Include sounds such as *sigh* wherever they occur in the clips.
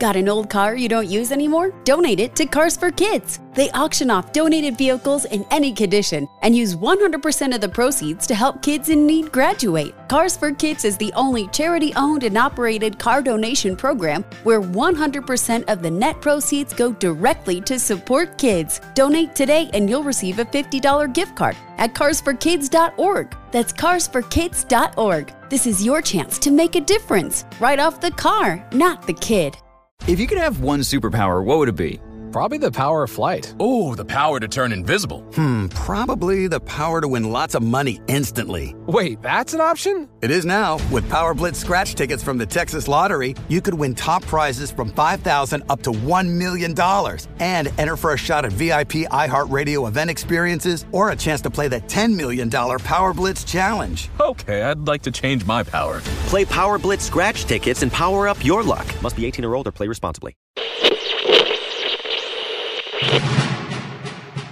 Got an old car you don't use anymore? Donate it to Cars for Kids. They auction off donated vehicles in any condition and use 100% of the proceeds to help kids in need graduate. Cars for Kids is the only charity owned and operated car donation program where 100% of the net proceeds go directly to support kids. Donate today and you'll receive a $50 gift card at carsforkids.org. That's carsforkids.org. This is your chance to make a difference right off the car, not the kid. If you could have one superpower, what would it be? Probably the power of flight. Oh, the power to turn invisible. Hmm, probably the power to win lots of money instantly. Wait, that's an option? It is now. With Power Blitz scratch tickets from the Texas Lottery, you could win top prizes from 5000 up to $1 million and enter for a shot at VIP iHeartRadio event experiences or a chance to play the $10 million Power Blitz Challenge. Okay, I'd like to change my power. Play Power Blitz scratch tickets and power up your luck. Must be 18 or older. Play responsibly.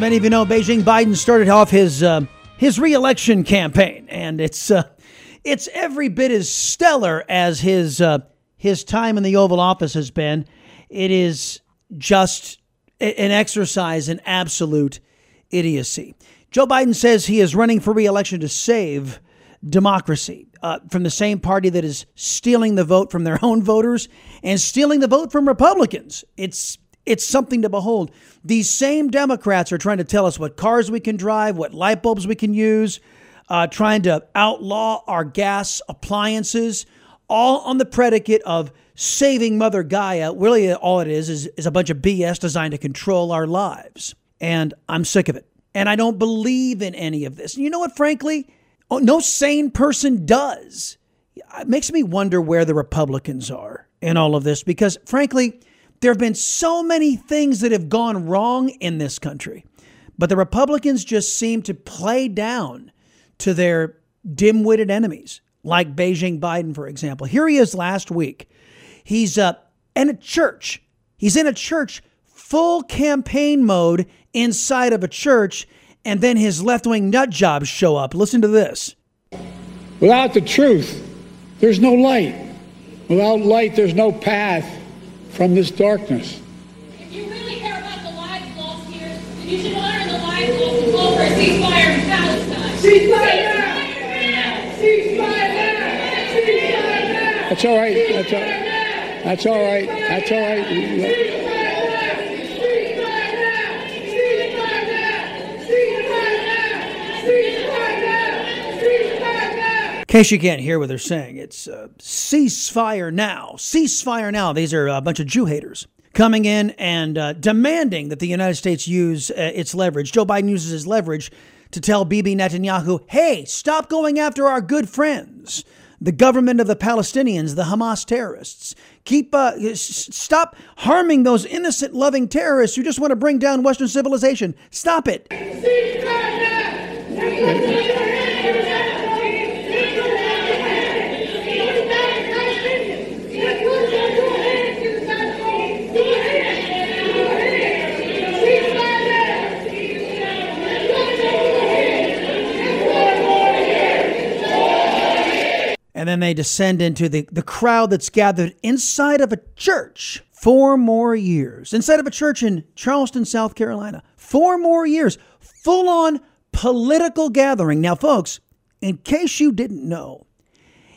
Many of you know, Beijing Biden started off his uh, his reelection campaign, and it's uh, it's every bit as stellar as his uh, his time in the Oval Office has been. It is just an exercise in absolute idiocy. Joe Biden says he is running for reelection to save democracy uh, from the same party that is stealing the vote from their own voters and stealing the vote from Republicans. It's it's something to behold. These same Democrats are trying to tell us what cars we can drive, what light bulbs we can use, uh, trying to outlaw our gas appliances, all on the predicate of saving Mother Gaia. Really, all it is, is is a bunch of BS designed to control our lives. And I'm sick of it. And I don't believe in any of this. And you know what, frankly? Oh, no sane person does. It makes me wonder where the Republicans are in all of this because, frankly, there have been so many things that have gone wrong in this country, but the Republicans just seem to play down to their dim witted enemies, like Beijing Biden, for example. Here he is last week. He's uh, in a church. He's in a church, full campaign mode inside of a church, and then his left wing nut jobs show up. Listen to this. Without the truth, there's no light. Without light, there's no path from this darkness. If you really care about the lives lost here, then you should honor the lives lost and call for a ceasefire in Palestine. Ceasefire! Ceasefire! Ceasefire! That's all right. That's all, that's all right. That's all right. Case you can't hear what they're saying, it's uh, ceasefire now. Ceasefire now. These are a bunch of Jew haters coming in and uh, demanding that the United States use uh, its leverage. Joe Biden uses his leverage to tell Bibi Netanyahu, hey, stop going after our good friends, the government of the Palestinians, the Hamas terrorists. Keep, uh, s- stop harming those innocent, loving terrorists who just want to bring down Western civilization. Stop it. And then they descend into the, the crowd that's gathered inside of a church four more years. Inside of a church in Charleston, South Carolina. Four more years. Full on political gathering. Now, folks, in case you didn't know,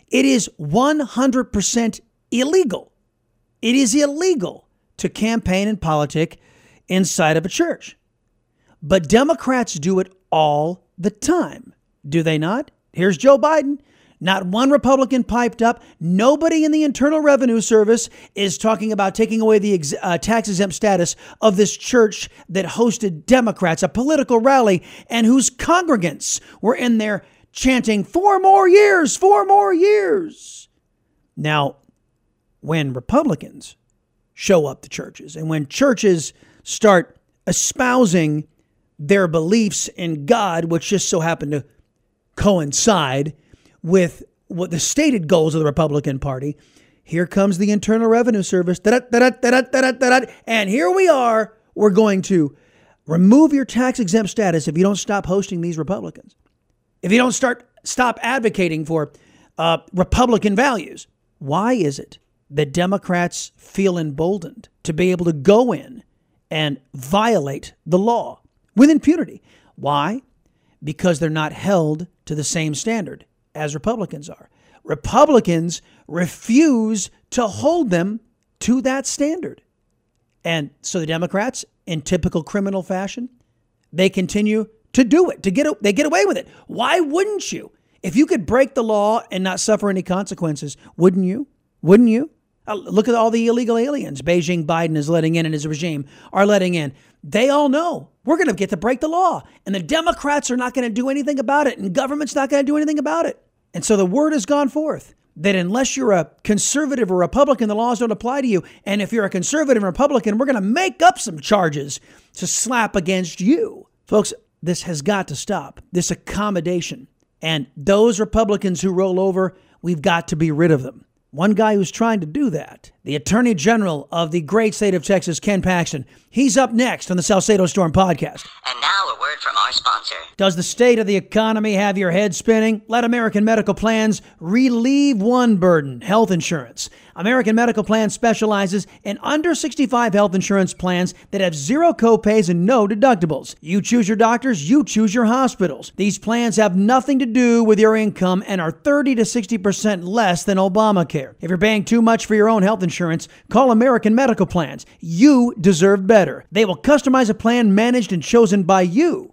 it is 100% illegal. It is illegal to campaign and politic inside of a church. But Democrats do it all the time, do they not? Here's Joe Biden Not one Republican piped up. Nobody in the Internal Revenue Service is talking about taking away the ex- uh, tax exempt status of this church that hosted Democrats, a political rally, and whose congregants were in there chanting, Four more years, four more years. Now, when Republicans show up to churches and when churches start espousing their beliefs in God, which just so happened to coincide with what the stated goals of the Republican Party. Here comes the Internal Revenue Service. And here we are. We're going to remove your tax exempt status if you don't stop hosting these Republicans. If you don't start stop advocating for uh, Republican values. Why is it that Democrats feel emboldened to be able to go in and violate the law with impunity? Why? Because they're not held to the same standard as Republicans are. Republicans refuse to hold them to that standard. And so the Democrats, in typical criminal fashion, they continue to do it, to get they get away with it. Why wouldn't you? If you could break the law and not suffer any consequences, wouldn't you? Wouldn't you? Uh, look at all the illegal aliens Beijing Biden is letting in and his regime are letting in. They all know we're going to get to break the law. And the Democrats are not going to do anything about it. And government's not going to do anything about it. And so the word has gone forth that unless you're a conservative or Republican, the laws don't apply to you. And if you're a conservative Republican, we're going to make up some charges to slap against you. Folks, this has got to stop. This accommodation. And those Republicans who roll over, we've got to be rid of them. One guy who's trying to do that, the Attorney General of the great state of Texas, Ken Paxton. He's up next on the Salcedo Storm podcast. Word from our sponsor. Does the state of the economy have your head spinning? Let American Medical Plans relieve one burden health insurance. American Medical Plan specializes in under 65 health insurance plans that have zero copays and no deductibles. You choose your doctors, you choose your hospitals. These plans have nothing to do with your income and are 30 to 60% less than Obamacare. If you're paying too much for your own health insurance, call American Medical Plans. You deserve better. They will customize a plan managed and chosen by you,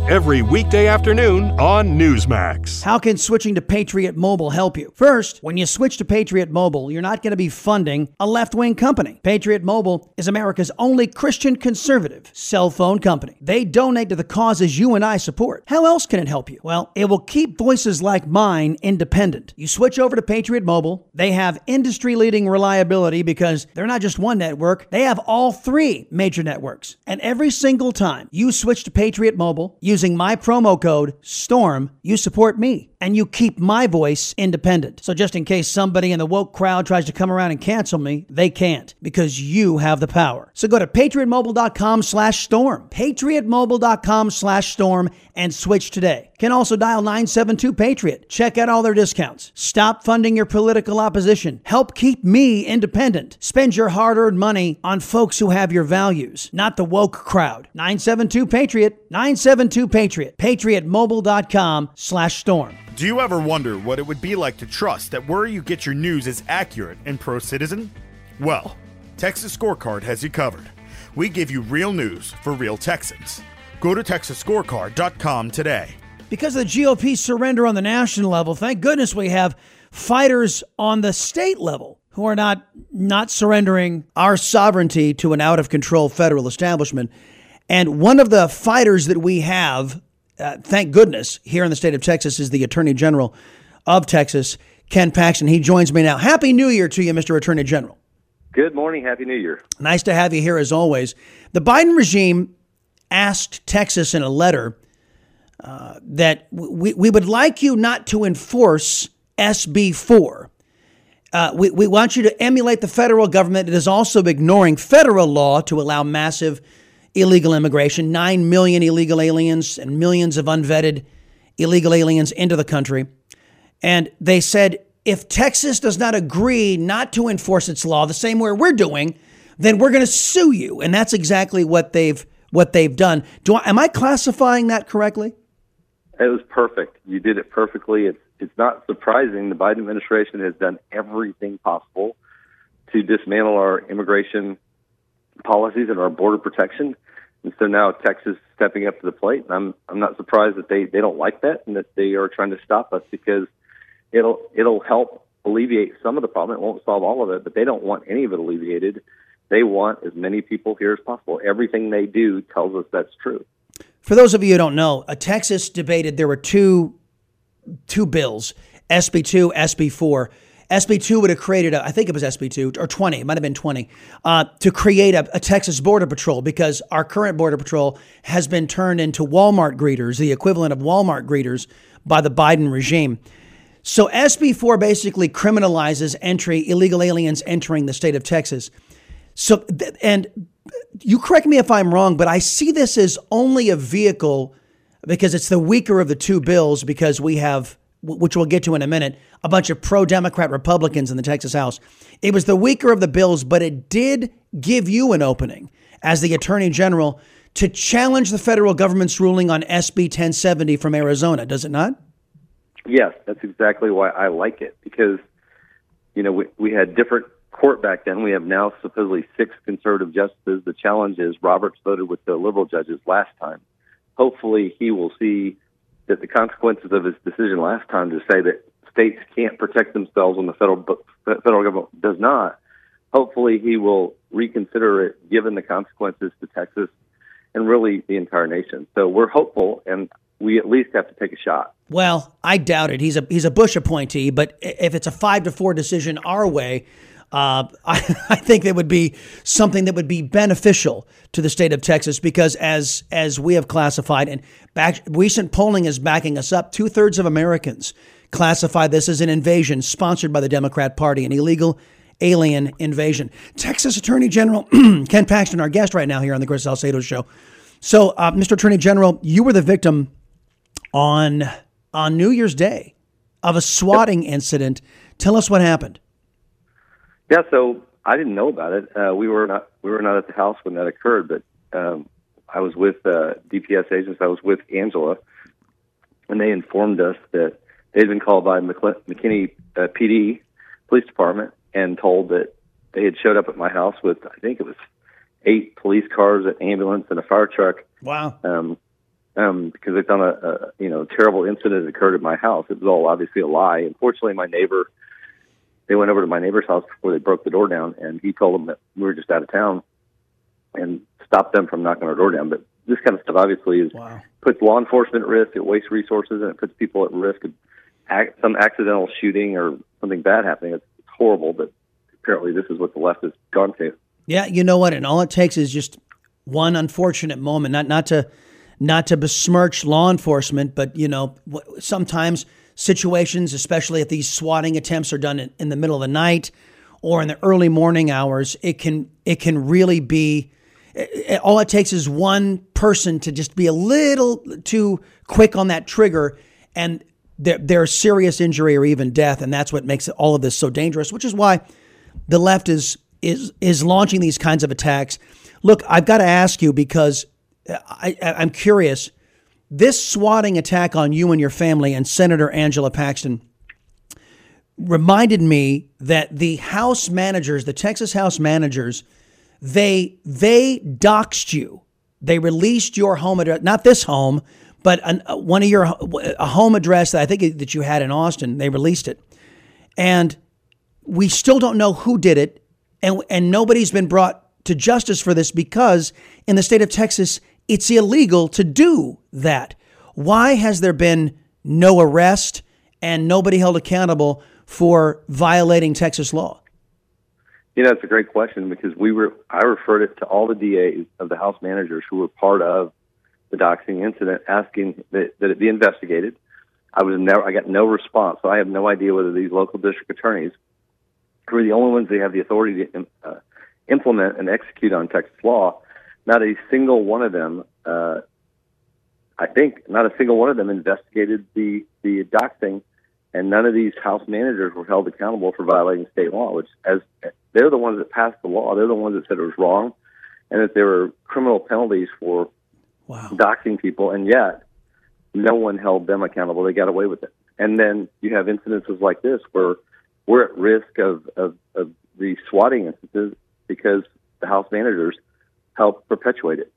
every weekday afternoon on Newsmax. How can switching to Patriot Mobile help you? First, when you switch to Patriot Mobile, you're not going to be funding a left wing company. Patriot Mobile is America's only Christian conservative cell phone company. They donate to the causes you and I support. How else can it help you? Well, it will keep voices like mine independent. You switch over to Patriot Mobile, they have industry leading reliability because they're not just one network, they have all three major networks. And every single time you switch to Patriot Mobile using my promo code STORM, you support me and you keep my voice independent. So just in case somebody in the woke crowd tries to come around and cancel me, they can't because you have the power. So go to patriotmobile.com slash storm, patriotmobile.com slash storm and switch today. Can also dial 972 Patriot. Check out all their discounts. Stop funding your political opposition. Help keep me independent. Spend your hard earned money on folks who have your values, not the woke crowd. 972 Patriot, 972 Patriot, patriotmobile.com slash storm. Do you ever wonder what it would be like to trust that where you get your news is accurate and pro citizen? Well, Texas Scorecard has you covered. We give you real news for real Texans. Go to TexasScorecard.com today. Because of the GOP surrender on the national level, thank goodness we have fighters on the state level who are not not surrendering our sovereignty to an out of control federal establishment. And one of the fighters that we have, uh, thank goodness, here in the state of Texas is the Attorney General of Texas, Ken Paxton. He joins me now. Happy New Year to you, Mr. Attorney General. Good morning. Happy New Year. Nice to have you here as always. The Biden regime asked Texas in a letter uh, that we, we would like you not to enforce SB 4. Uh, we, we want you to emulate the federal government that is also ignoring federal law to allow massive illegal immigration, 9 million illegal aliens and millions of unvetted illegal aliens into the country. And they said if Texas does not agree not to enforce its law the same way we're doing, then we're going to sue you. And that's exactly what they've what they've done. Do I, am I classifying that correctly? It was perfect. You did it perfectly. It's it's not surprising. The Biden administration has done everything possible to dismantle our immigration policies and our border protection. And so now Texas is stepping up to the plate. And I'm I'm not surprised that they, they don't like that and that they are trying to stop us because it'll it'll help alleviate some of the problem. It won't solve all of it, but they don't want any of it alleviated. They want as many people here as possible. Everything they do tells us that's true. For those of you who don't know, a Texas debated there were two two bills, SB two, SB four. SB two would have created, a, I think it was SB two or twenty, it might have been twenty, uh, to create a, a Texas border patrol because our current border patrol has been turned into Walmart greeters, the equivalent of Walmart greeters by the Biden regime. So SB four basically criminalizes entry, illegal aliens entering the state of Texas. So and you correct me if I'm wrong, but I see this as only a vehicle because it's the weaker of the two bills because we have which we'll get to in a minute, a bunch of pro Democrat Republicans in the Texas House. It was the weaker of the bills, but it did give you an opening as the Attorney General to challenge the federal government's ruling on SB 1070 from Arizona, does it not? Yes, that's exactly why I like it because, you know, we, we had different court back then. We have now supposedly six conservative justices. The challenge is Roberts voted with the liberal judges last time. Hopefully, he will see that the consequences of his decision last time to say that states can't protect themselves when the federal federal government does not. Hopefully, he will reconsider it given the consequences to Texas and really the entire nation. So we're hopeful, and we at least have to take a shot. Well, I doubt it. He's a he's a Bush appointee, but if it's a five to four decision our way, uh, I, *laughs* I, think that would be something that would be beneficial to the state of Texas because, as as we have classified, and back, recent polling is backing us up, two thirds of Americans classify this as an invasion sponsored by the Democrat Party, an illegal alien invasion. Texas Attorney General *clears throat* Ken Paxton, our guest right now here on the Chris Salcedo Show. So, uh, Mr. Attorney General, you were the victim on on New Year's Day of a swatting incident. Tell us what happened. Yeah, so I didn't know about it. Uh, we were not we were not at the house when that occurred, but um, I was with uh, DPS agents. I was with Angela, and they informed us that they'd been called by McKinney uh, PD Police Department and told that they had showed up at my house with I think it was eight police cars, an ambulance, and a fire truck. Wow. Um, um, because they found a, a you know terrible incident that occurred at my house. It was all obviously a lie. Unfortunately, my neighbor they went over to my neighbor's house before they broke the door down, and he told them that we were just out of town and stopped them from knocking our door down. But this kind of stuff obviously is wow. puts law enforcement at risk, it wastes resources, and it puts people at risk of ac- some accidental shooting or something bad happening. It's, it's horrible, but apparently this is what the left has gone to. Yeah, you know what? And all it takes is just one unfortunate moment, not not to not to besmirch law enforcement, but you know, sometimes situations, especially if these swatting attempts are done in, the middle of the night or in the early morning hours, it can it can really be. It, all it takes is one person to just be a little too quick on that trigger, and there, there's serious injury or even death, and that's what makes all of this so dangerous. Which is why the left is is is launching these kinds of attacks. Look, I've got to ask you because I, I'm curious. This swatting attack on you and your family and Senator Angela Paxton reminded me that the House managers, the Texas House managers, they they doxed you. They released your home address, not this home, but an, uh, one of your a home address that I think that you had in Austin. They released it, and we still don't know who did it, and and nobody's been brought to justice for this because in the state of Texas it's illegal to do that. Why has there been no arrest and nobody held accountable for violating Texas law? You know, it's a great question because we were I referred it to all the DAs of the House managers who were part of the doxing incident, asking that, that it be investigated. I was never I got no response, so I have no idea whether these local district attorneys, who are the only ones that have the authority to uh, implement and execute on Texas law, not a single one of them, uh, I think, not a single one of them investigated the the doxing, and none of these house managers were held accountable for violating state law. Which, as they're the ones that passed the law, they're the ones that said it was wrong, and that there were criminal penalties for wow. doxing people, and yet no one held them accountable. They got away with it. And then you have incidences like this where we're at risk of, of, of the swatting instances because the House managers help perpetuate it.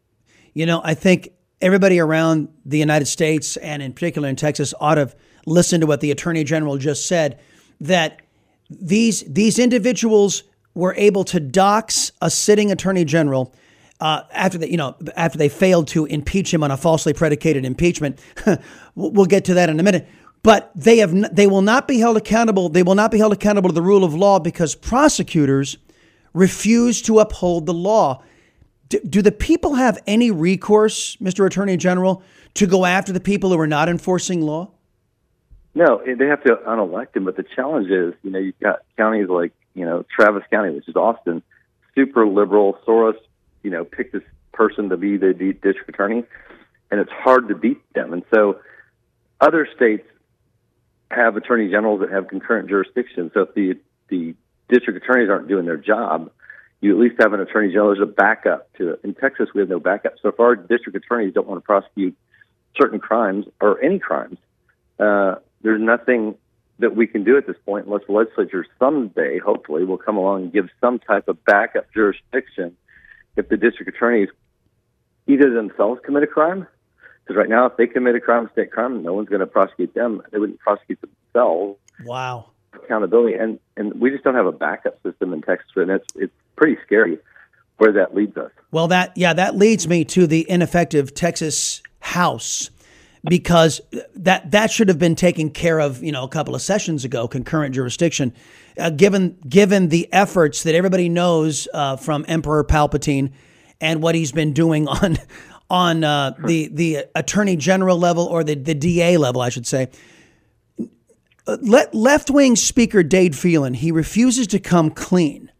You know, I think everybody around the United States and in particular in Texas ought to listen to what the Attorney General just said that these these individuals were able to dox a sitting Attorney General uh, after they, you know, after they failed to impeach him on a falsely predicated impeachment. *laughs* we'll get to that in a minute. But they have, n- they will not be held accountable. They will not be held accountable to the rule of law because prosecutors refuse to uphold the law. Do, do the people have any recourse, Mr. Attorney General, to go after the people who are not enforcing law? No, eh, they have to unelect him. But the challenge is, you know, you've got counties like, you know, Travis County, which is Austin, super liberal. Soros, you know, picked this person to be the district attorney, and it's hard to beat them. And so, other states have attorney generals that have concurrent jurisdiction. So if the the district attorneys aren't doing their job, you at least have an attorney general as a backup to it. In Texas, we have no backup. So if our district attorneys don't want to prosecute certain crimes or any crimes, uh, there's nothing that we can do at this point unless the legislature someday, hopefully, will come along and give some type of backup jurisdiction if the district attorneys either themselves commit a crime, because right now, if they commit a crime, state crime, no one's going to prosecute them. They wouldn't prosecute themselves. Wow. Accountability, and and we just don't have a backup system in Texas, and it's it's pretty scary where that leads us. Well, that yeah, that leads me to the ineffective Texas House because that that should have been taken care of, you know, a couple of sessions ago, concurrent jurisdiction. Uh, given given the efforts that everybody knows uh, from Emperor Palpatine and what he's been doing *laughs* on on uh, the the attorney general level or the the DA level, I should say. Let left wing Speaker Dade Phelan he refuses to come clean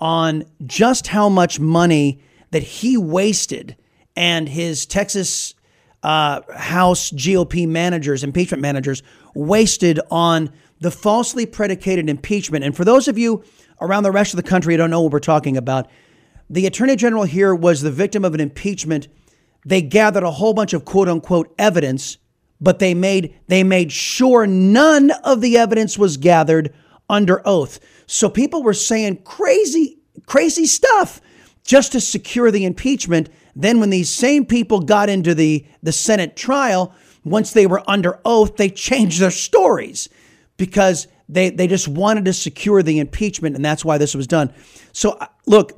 on just how much money that he wasted and his Texas uh, House GOP managers, impeachment managers, wasted on the falsely predicated impeachment. And for those of you around the rest of the country who don't know what we're talking about, the attorney general here was the victim of an impeachment. They gathered a whole bunch of quote unquote evidence, but they made they made sure none of the evidence was gathered under oath. So people were saying crazy crazy stuff just to secure the impeachment. Then when these same people got into the the Senate trial, once they were under oath, they changed their stories because they they just wanted to secure the impeachment and that's why this was done. So uh, look,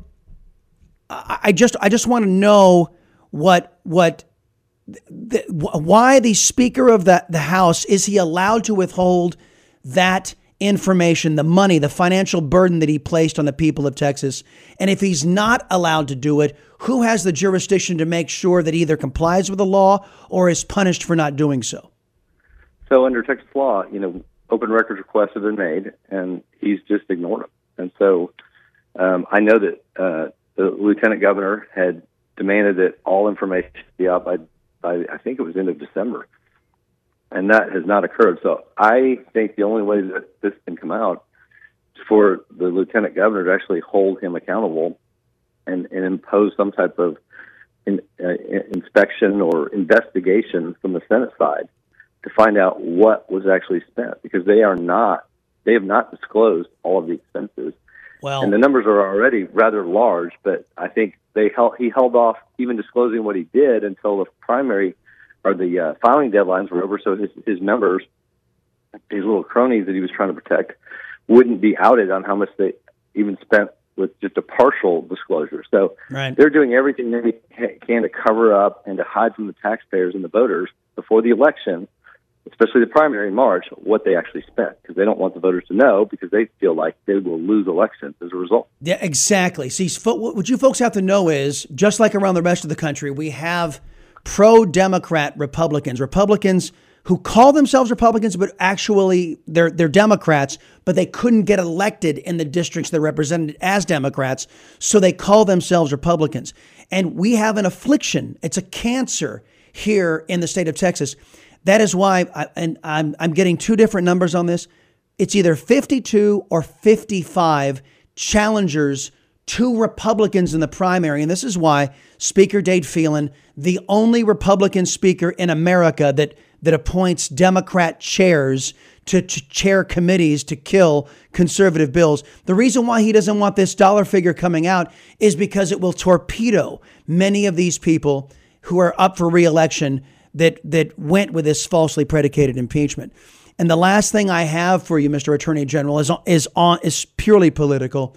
I just I just want to know what what the, why the speaker of the the house is he allowed to withhold that information, the money, the financial burden that he placed on the people of Texas? And if he's not allowed to do it, who has the jurisdiction to make sure that either complies with the law or is punished for not doing so? So under Texas law, you know, open records requests have been made, and he's just ignored them. And so um, I know that uh, the lieutenant governor had demanded that all information be out by, by I think it was end of December, and that has not occurred. So I think the only way that this can come out is for the lieutenant governor to actually hold him accountable and, and impose some type of in, uh, inspection or investigation from the Senate side to find out what was actually spent because they are not they have not disclosed all of the expenses well, and the numbers are already rather large, but I think they held, he held off even disclosing what he did until the primary or the uh, filing deadlines were over, so his his members, his little cronies that he was trying to protect, wouldn't be outed on how much they even spent with just a partial disclosure. So right. they're doing everything they can to cover up and to hide from the taxpayers and the voters before the election especially the primary in March, what they actually spent because they don't want the voters to know because they feel like they will lose elections as a result. Yeah, exactly. See, what you folks have to know is just like around the rest of the country, we have pro Democrat Republicans, Republicans who call themselves Republicans, but actually they're, they're Democrats, but they couldn't get elected in the districts they're represented as Democrats, so they call themselves Republicans. And we have an affliction, it's a cancer here in the state of Texas that is why, I, and I'm, I'm getting two different numbers on this. It's either 52 or 55 challengers to Republicans in the primary. And this is why Speaker Dade Phelan, the only Republican speaker in America that, that appoints Democrat chairs to, to chair committees to kill conservative bills. The reason why he doesn't want this dollar figure coming out is because it will torpedo many of these people who are up for reelection that that went with this falsely predicated impeachment. And the last thing I have for you, Mr. Attorney General, is is on is purely political.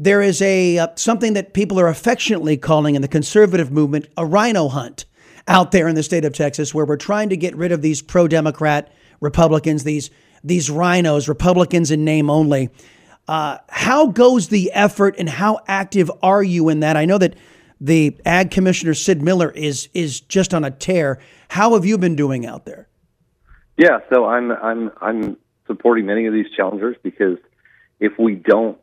There is a uh, something that people are affectionately calling in the conservative movement a rhino hunt out there in the state of Texas, where we're trying to get rid of these pro-democrat Republicans, these these rhinos, Republicans in name only. Uh, how goes the effort, and how active are you in that? I know that the Ag Commissioner Sid Miller is is just on a tear. How have you been doing out there? Yeah, so I'm I'm I'm supporting many of these challengers because if we don't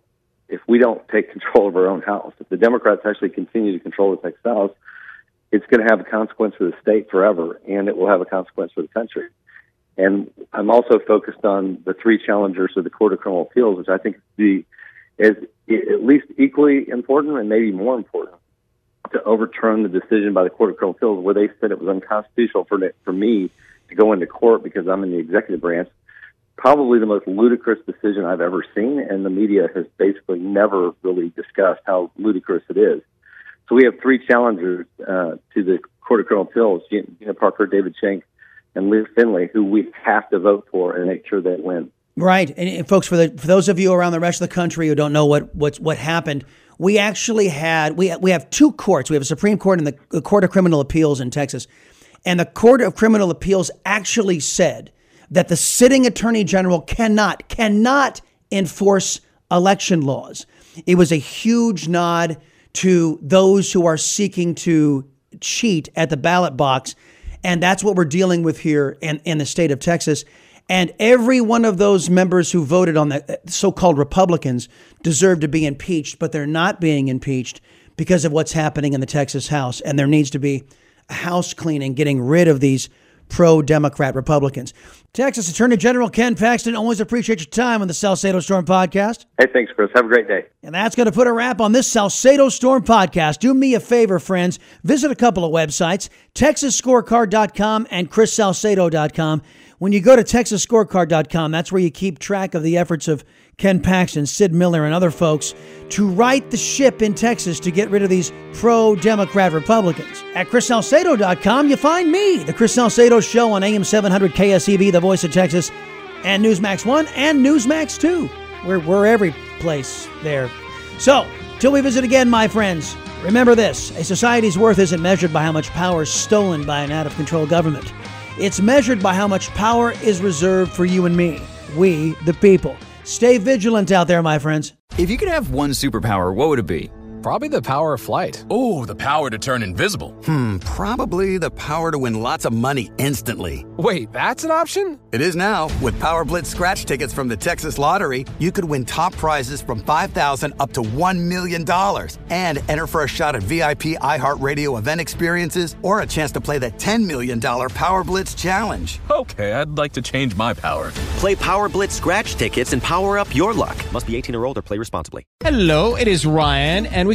if we don't take control of our own house, if the Democrats actually continue to control the Texas House, it's going to have a consequence for the state forever, and it will have a consequence for the country. And I'm also focused on the three challengers of the Court of Criminal Appeals, which I think is, is at least equally important and maybe more important to overturn the decision by the Court of Criminal Appeals where they said it was unconstitutional for, for me to go into court because I'm in the executive branch. Probably the most ludicrous decision I've ever seen, and the media has basically never really discussed how ludicrous it is. So we have three challengers uh, to the Court of Criminal Appeals: Gina Parker, David Schenck, and Liz Finley, who we have to vote for and make sure they win. Right, and, and folks, for the for those of you around the rest of the country who don't know what what what happened, we actually had we we have two courts. We have a Supreme Court and the, the Court of Criminal Appeals in Texas, and the Court of Criminal Appeals actually said that the sitting Attorney General cannot cannot enforce election laws. It was a huge nod to those who are seeking to cheat at the ballot box and that's what we're dealing with here in, in the state of Texas. And every one of those members who voted on the uh, so called Republicans deserve to be impeached, but they're not being impeached because of what's happening in the Texas House. And there needs to be a house cleaning, getting rid of these pro Democrat Republicans. Texas Attorney General Ken Paxton, always appreciate your time on the Salcedo Storm podcast. Hey, thanks, Chris. Have a great day. And that's going to put a wrap on this Salcedo Storm podcast. Do me a favor, friends. Visit a couple of websites, texasscorecard.com and chrissalcedo.com. When you go to texasscorecard.com, that's where you keep track of the efforts of Ken Paxton, Sid Miller, and other folks to right the ship in Texas to get rid of these pro Democrat Republicans. At ChrisSalcedo.com, you find me, The Chris Salcedo Show on AM 700 KSEV, the voice of Texas, and Newsmax 1 and Newsmax 2. We're, we're every place there. So, till we visit again, my friends, remember this a society's worth isn't measured by how much power is stolen by an out of control government. It's measured by how much power is reserved for you and me, we, the people. Stay vigilant out there, my friends. If you could have one superpower, what would it be? Probably the power of flight. Oh, the power to turn invisible. Hmm, probably the power to win lots of money instantly. Wait, that's an option? It is now. With Power Blitz scratch tickets from the Texas Lottery, you could win top prizes from 5000 up to $1 million and enter for a shot at VIP iHeartRadio event experiences or a chance to play the $10 million Power Blitz Challenge. Okay, I'd like to change my power. Play Power Blitz scratch tickets and power up your luck. Must be 18 or older. Play responsibly. Hello, it is Ryan, and we